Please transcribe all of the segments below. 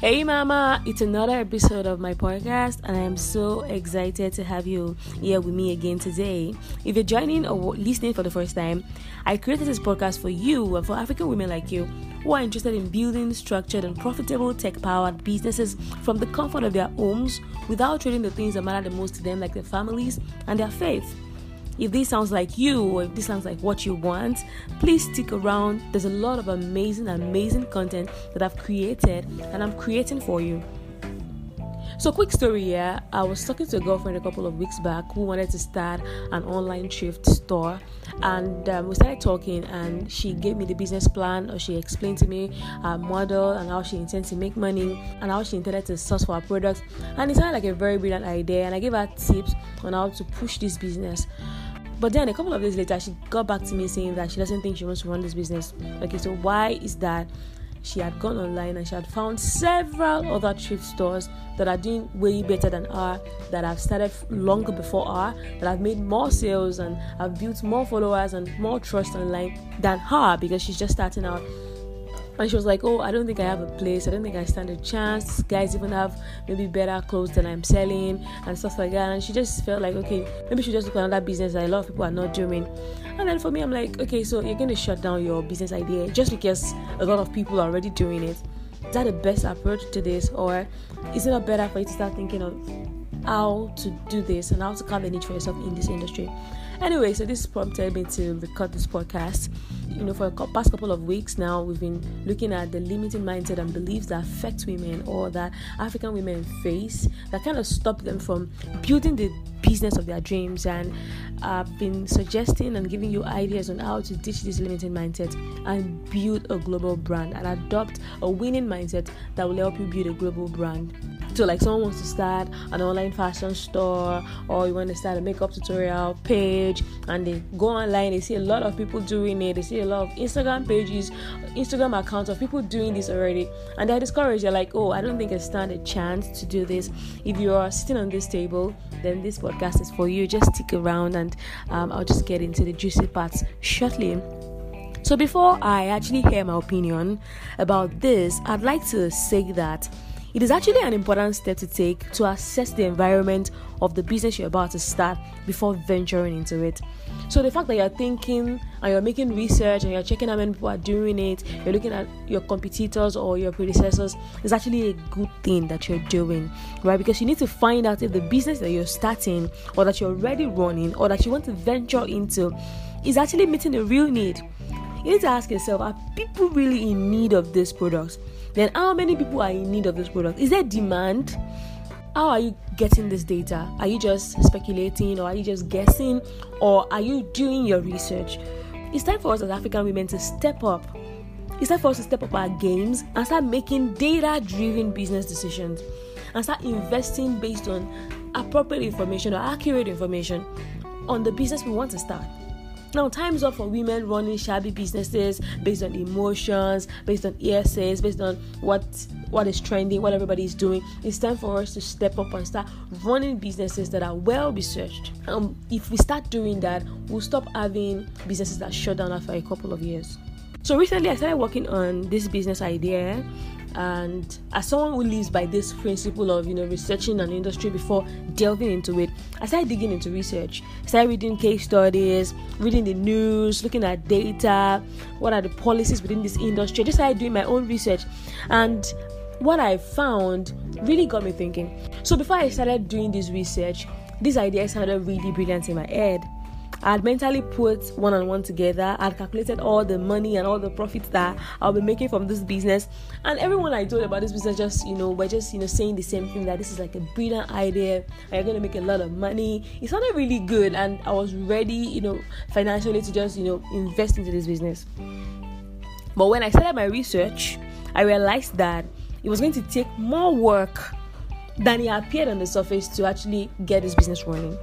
Hey, Mama, it's another episode of my podcast, and I am so excited to have you here with me again today. If you're joining or listening for the first time, I created this podcast for you and for African women like you who are interested in building structured and profitable tech powered businesses from the comfort of their homes without trading the things that matter the most to them, like their families and their faith. If this sounds like you or if this sounds like what you want, please stick around. There's a lot of amazing, amazing content that I've created and I'm creating for you. So, quick story here. I was talking to a girlfriend a couple of weeks back who wanted to start an online thrift store, and um, we started talking. And she gave me the business plan, or she explained to me her model and how she intends to make money and how she intended to source for her products. And it sounded like a very brilliant idea. And I gave her tips on how to push this business. But then a couple of days later, she got back to me saying that she doesn't think she wants to run this business. Okay, so why is that? She had gone online and she had found several other thrift stores that are doing way better than her, that have started longer before her, that have made more sales and have built more followers and more trust online than her because she's just starting out and she was like, "Oh, I don't think I have a place. I don't think I stand a chance. guys even have maybe better clothes than I'm selling and stuff like that." And she just felt like, "Okay, maybe she just look at another business that a lot of people are not doing." And then for me, I'm like, "Okay, so you're going to shut down your business idea just because a lot of people are already doing it. Is that the best approach to this, or is it not better for you to start thinking of how to do this and how to carve a niche for yourself in this industry?" Anyway, so this prompted me to record this podcast. You know, for the past couple of weeks now, we've been looking at the limiting mindset and beliefs that affect women or that African women face that kind of stop them from building the business of their dreams. And I've been suggesting and giving you ideas on how to ditch this limiting mindset and build a global brand and adopt a winning mindset that will help you build a global brand. So, like, someone wants to start an online fashion store, or you want to start a makeup tutorial page, and they go online, they see a lot of people doing it, they see a lot of Instagram pages, Instagram accounts of people doing this already, and they're discouraged. They're like, oh, I don't think I stand a chance to do this. If you are sitting on this table, then this podcast is for you. Just stick around, and um, I'll just get into the juicy parts shortly. So, before I actually hear my opinion about this, I'd like to say that it is actually an important step to take to assess the environment of the business you're about to start before venturing into it. So, the fact that you're thinking and you're making research and you're checking how many people are doing it, you're looking at your competitors or your predecessors, is actually a good thing that you're doing, right? Because you need to find out if the business that you're starting or that you're already running or that you want to venture into is actually meeting a real need. You need to ask yourself are people really in need of this product? Then how many people are in need of this product? Is there demand? How are you getting this data? Are you just speculating or are you just guessing or are you doing your research? It's time for us as African women to step up. It's time for us to step up our games and start making data driven business decisions and start investing based on appropriate information or accurate information on the business we want to start. Now, time's up for women running shabby businesses based on emotions, based on ESAs, based on what what is trending, what everybody is doing. It's time for us to step up and start running businesses that are well researched. Um, if we start doing that, we'll stop having businesses that shut down after a couple of years. So recently, I started working on this business idea and as someone who lives by this principle of you know researching an industry before delving into it i started digging into research. Started reading case studies reading the news looking at data what are the policies within this industry. I just started doing my own research. And what i found really got me thinking. So before i started doing this research this idea sounded really brilliant in my head I had mentally put one on one together. I had calculated all the money and all the profits that I'll be making from this business. And everyone I told about this business just, you know, were just, you know, saying the same thing that this is like a brilliant idea and you're going to make a lot of money. It sounded really good. And I was ready, you know, financially to just, you know, invest into this business. But when I started my research, I realized that it was going to take more work than it appeared on the surface to actually get this business running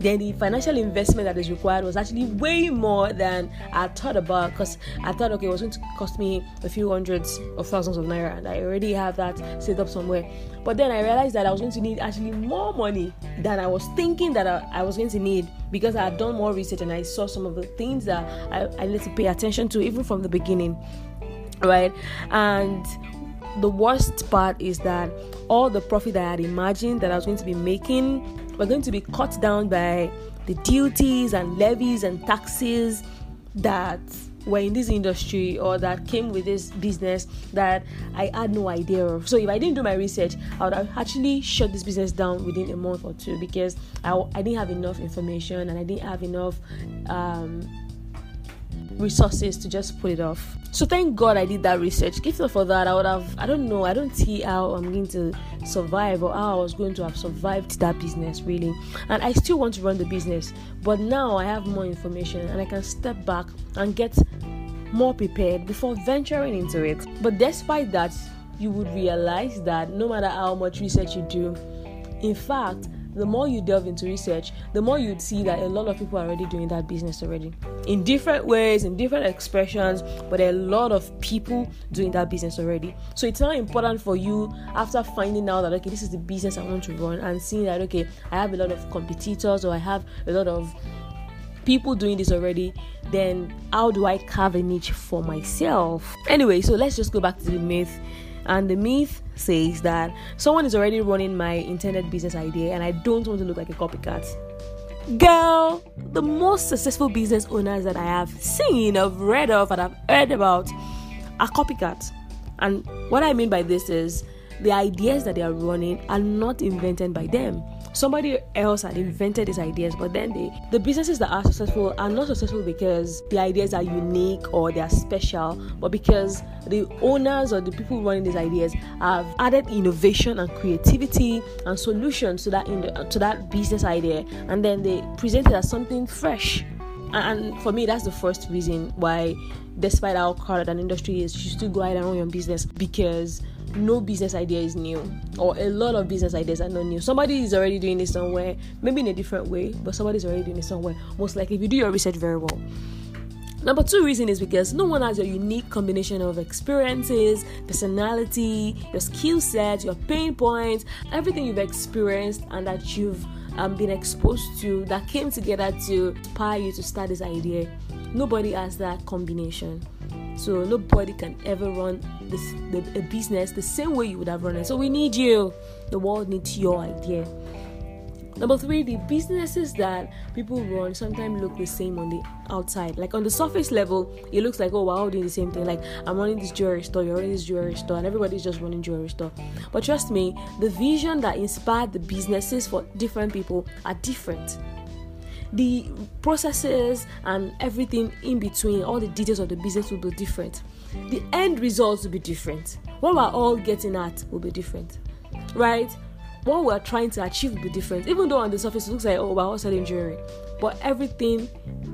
then the financial investment that is required was actually way more than I thought about because I thought okay it was going to cost me a few hundreds of thousands of naira and I already have that set up somewhere. But then I realized that I was going to need actually more money than I was thinking that I, I was going to need because I had done more research and I saw some of the things that I, I need to pay attention to even from the beginning right? And the worst part is that all the profit that I had imagined that I was going to be making were going to be cut down by the duties and levies and taxes that were in this industry or that came with this business that I had no idea of. So if I didn't do my research, I would have actually shut this business down within a month or two because I, I didn't have enough information and I didn't have enough um, resources to just put it off. So thank God I did that research. If not for that, I would have I don't know, I don't see how I'm going to survive or how I was going to have survived that business really. And I still want to run the business, but now I have more information and I can step back and get more prepared before venturing into it. But despite that, you would realize that no matter how much research you do, in fact, the more you delve into research, the more you'd see that a lot of people are already doing that business already. In different ways, in different expressions, but a lot of people doing that business already. So it's not important for you after finding out that okay, this is the business I want to run and seeing that okay, I have a lot of competitors or I have a lot of people doing this already, then how do I carve a niche for myself? Anyway, so let's just go back to the myth and the myth says that someone is already running my intended business idea and I don't want to look like a copycat. Girl, the most successful business owners that I have seen, I've read of, and I've heard about are copycats. And what I mean by this is the ideas that they are running are not invented by them somebody else had invented these ideas but then they the businesses that are successful are not successful because the ideas are unique or they are special but because the owners or the people running these ideas have added innovation and creativity and solutions to that the, to that business idea and then they present it as something fresh. And for me that's the first reason why despite how crowded an industry is you should still go ahead and run your business because no business idea is new or a lot of business ideas are not new somebody is already doing it somewhere maybe in a different way but somebody's already doing it somewhere most likely if you do your research very well Number two reason is because no one has a unique combination of experiences, personality, your skill set, your pain points, everything you've experienced and that you've um, been exposed to that came together to inspire you to start this idea. Nobody has that combination. So nobody can ever run this the, a business the same way you would have run it. So we need you. The world needs your idea. Number three, the businesses that people run sometimes look the same on the outside. Like on the surface level, it looks like, oh, we're all doing the same thing. Like I'm running this jewelry store, you're running this jewelry store, and everybody's just running jewelry store. But trust me, the vision that inspired the businesses for different people are different the processes and everything in between, all the details of the business will be different. The end results will be different. What we're all getting at will be different, right? What we're trying to achieve will be different. Even though on the surface it looks like, oh, we're all selling jewelry, but everything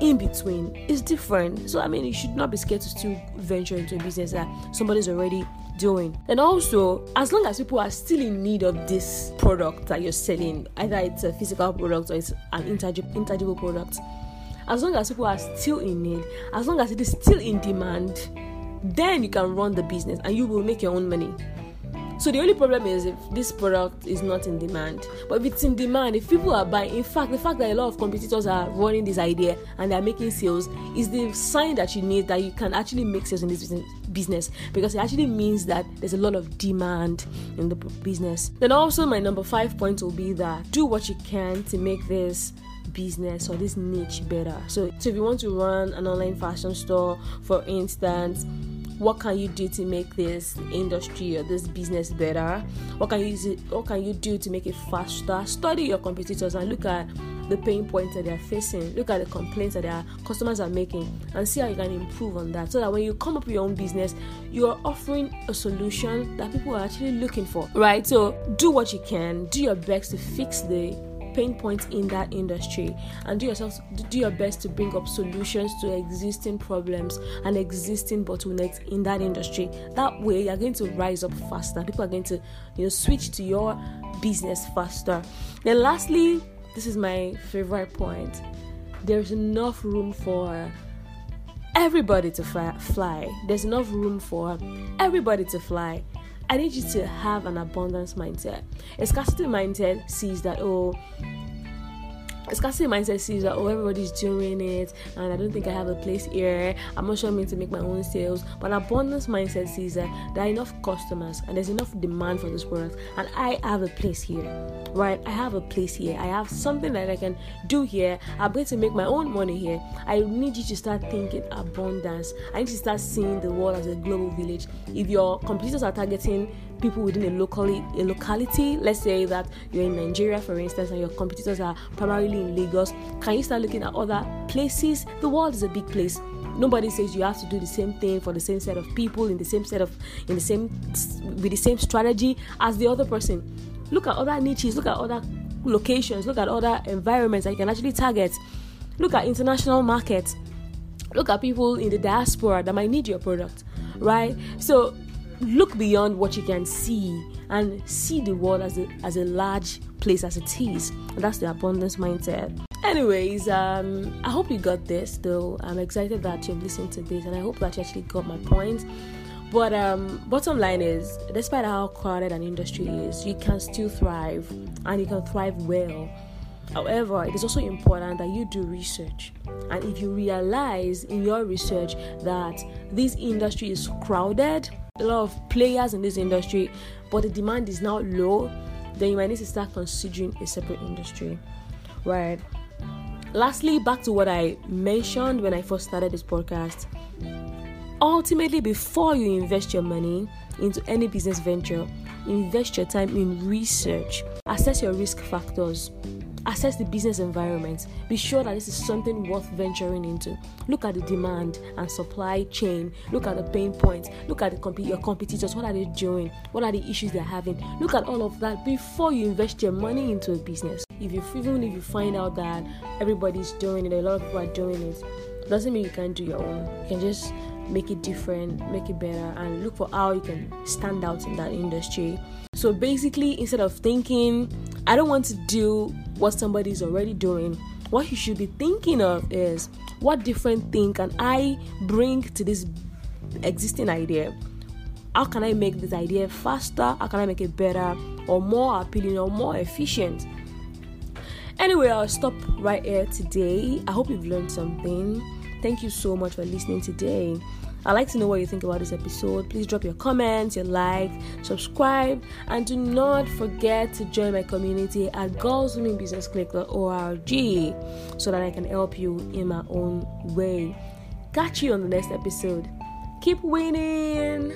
in between is different. So, I mean, you should not be scared to still venture into a business that somebody's already doing. And also, as long as people are still in need of this product that you're selling, either it's a physical product or it's an intangible, product, as long as people are still in need, as long as it is still in demand, then you can run the business and you will make your own money. So the only problem is if this product is not in demand. But if it's in demand, if people are buying, in fact, the fact that a lot of competitors are running this idea and they're making sales is the sign that you need that you can actually make sales in this business because it actually means that there's a lot of demand in the business. Then also my number five point will be that do what you can to make this business or this niche better. So, so if you want to run an online fashion store, for instance, what can you do to make this industry or this business better what can you what can you do to make it faster study your competitors and look at the pain points that they are facing. Look at the complaints that their customers are making and see how you can improve on that. So that when you come up with your own business you are offering a solution that people are actually looking for right? So do what you can. Do your best to fix the pain points in that industry. And do yourself do your best to bring up solutions to existing problems and existing bottlenecks in that industry. That way you're going to rise up faster. People are going to you know switch to your business faster. Then lastly this is my favorite point there's enough room for everybody to fly. There's enough room for everybody to fly. I need you to have an abundance mindset. A scarcity mindset sees that, oh, scarcity mindset sees that oh everybody's doing it and I don't think I have a place here. I'm not sure I'm meant to make my own sales. But abundance mindset sees that there are enough customers and there's enough demand for this product and I have a place here. Right? I have a place here. I have something that I can do here. I'm going to make my own money here. I need you to start thinking abundance. I need to start seeing the world as a global village. If your competitors are targeting people within a locally a locality. Let's say that you're in nigeria for instance and your competitors are primarily in lagos. Can you start looking at other places? The world is a big place. Nobody says you have to do the same thing for the same set of people in the same set of in the same with the same strategy as the other person. Look at other niches look at other locations look at other environments that you can actually target. Look at international markets. Look at people in the diaspora that might need your product right? So look beyond what you can see and see the world as a, as a large place as it is. And that's the abundance mindset. Anyways, um, I hope you got this though. I'm excited that you've listened to this and I hope that you actually got my point. But um, bottom line is, despite how crowded an industry is, you can still thrive and you can thrive well. However, it is also important that you do research. And if you realize in your research that this industry is crowded, a lot of players in this industry, but the demand is now low, then you might need to start considering a separate industry. Right. Lastly, back to what I mentioned when I first started this podcast. Ultimately, before you invest your money into any business venture, invest your time in research, assess your risk factors, Assess the business environment. Be sure that this is something worth venturing into. Look at the demand and supply chain. Look at the pain points. Look at comp- your competitors. What are they doing? What are the issues they're having? Look at all of that before you invest your money into a business. If you even if you find out that everybody's doing it, a lot of people are doing it, doesn't mean you can't do your own. You can just make it different, make it better, and look for how you can stand out in that industry. So basically, instead of thinking, I don't want to do what somebody is already doing, what you should be thinking of is what different thing can I bring to this existing idea? How can I make this idea faster? How can I make it better or more appealing or more efficient? Anyway, I'll stop right here today. I hope you've learned something. Thank you so much for listening today. I'd like to know what you think about this episode. Please drop your comments, your like, subscribe, and do not forget to join my community at Girls Women Business girlswomenbusinessclick.org so that I can help you in my own way. Catch you on the next episode. Keep winning!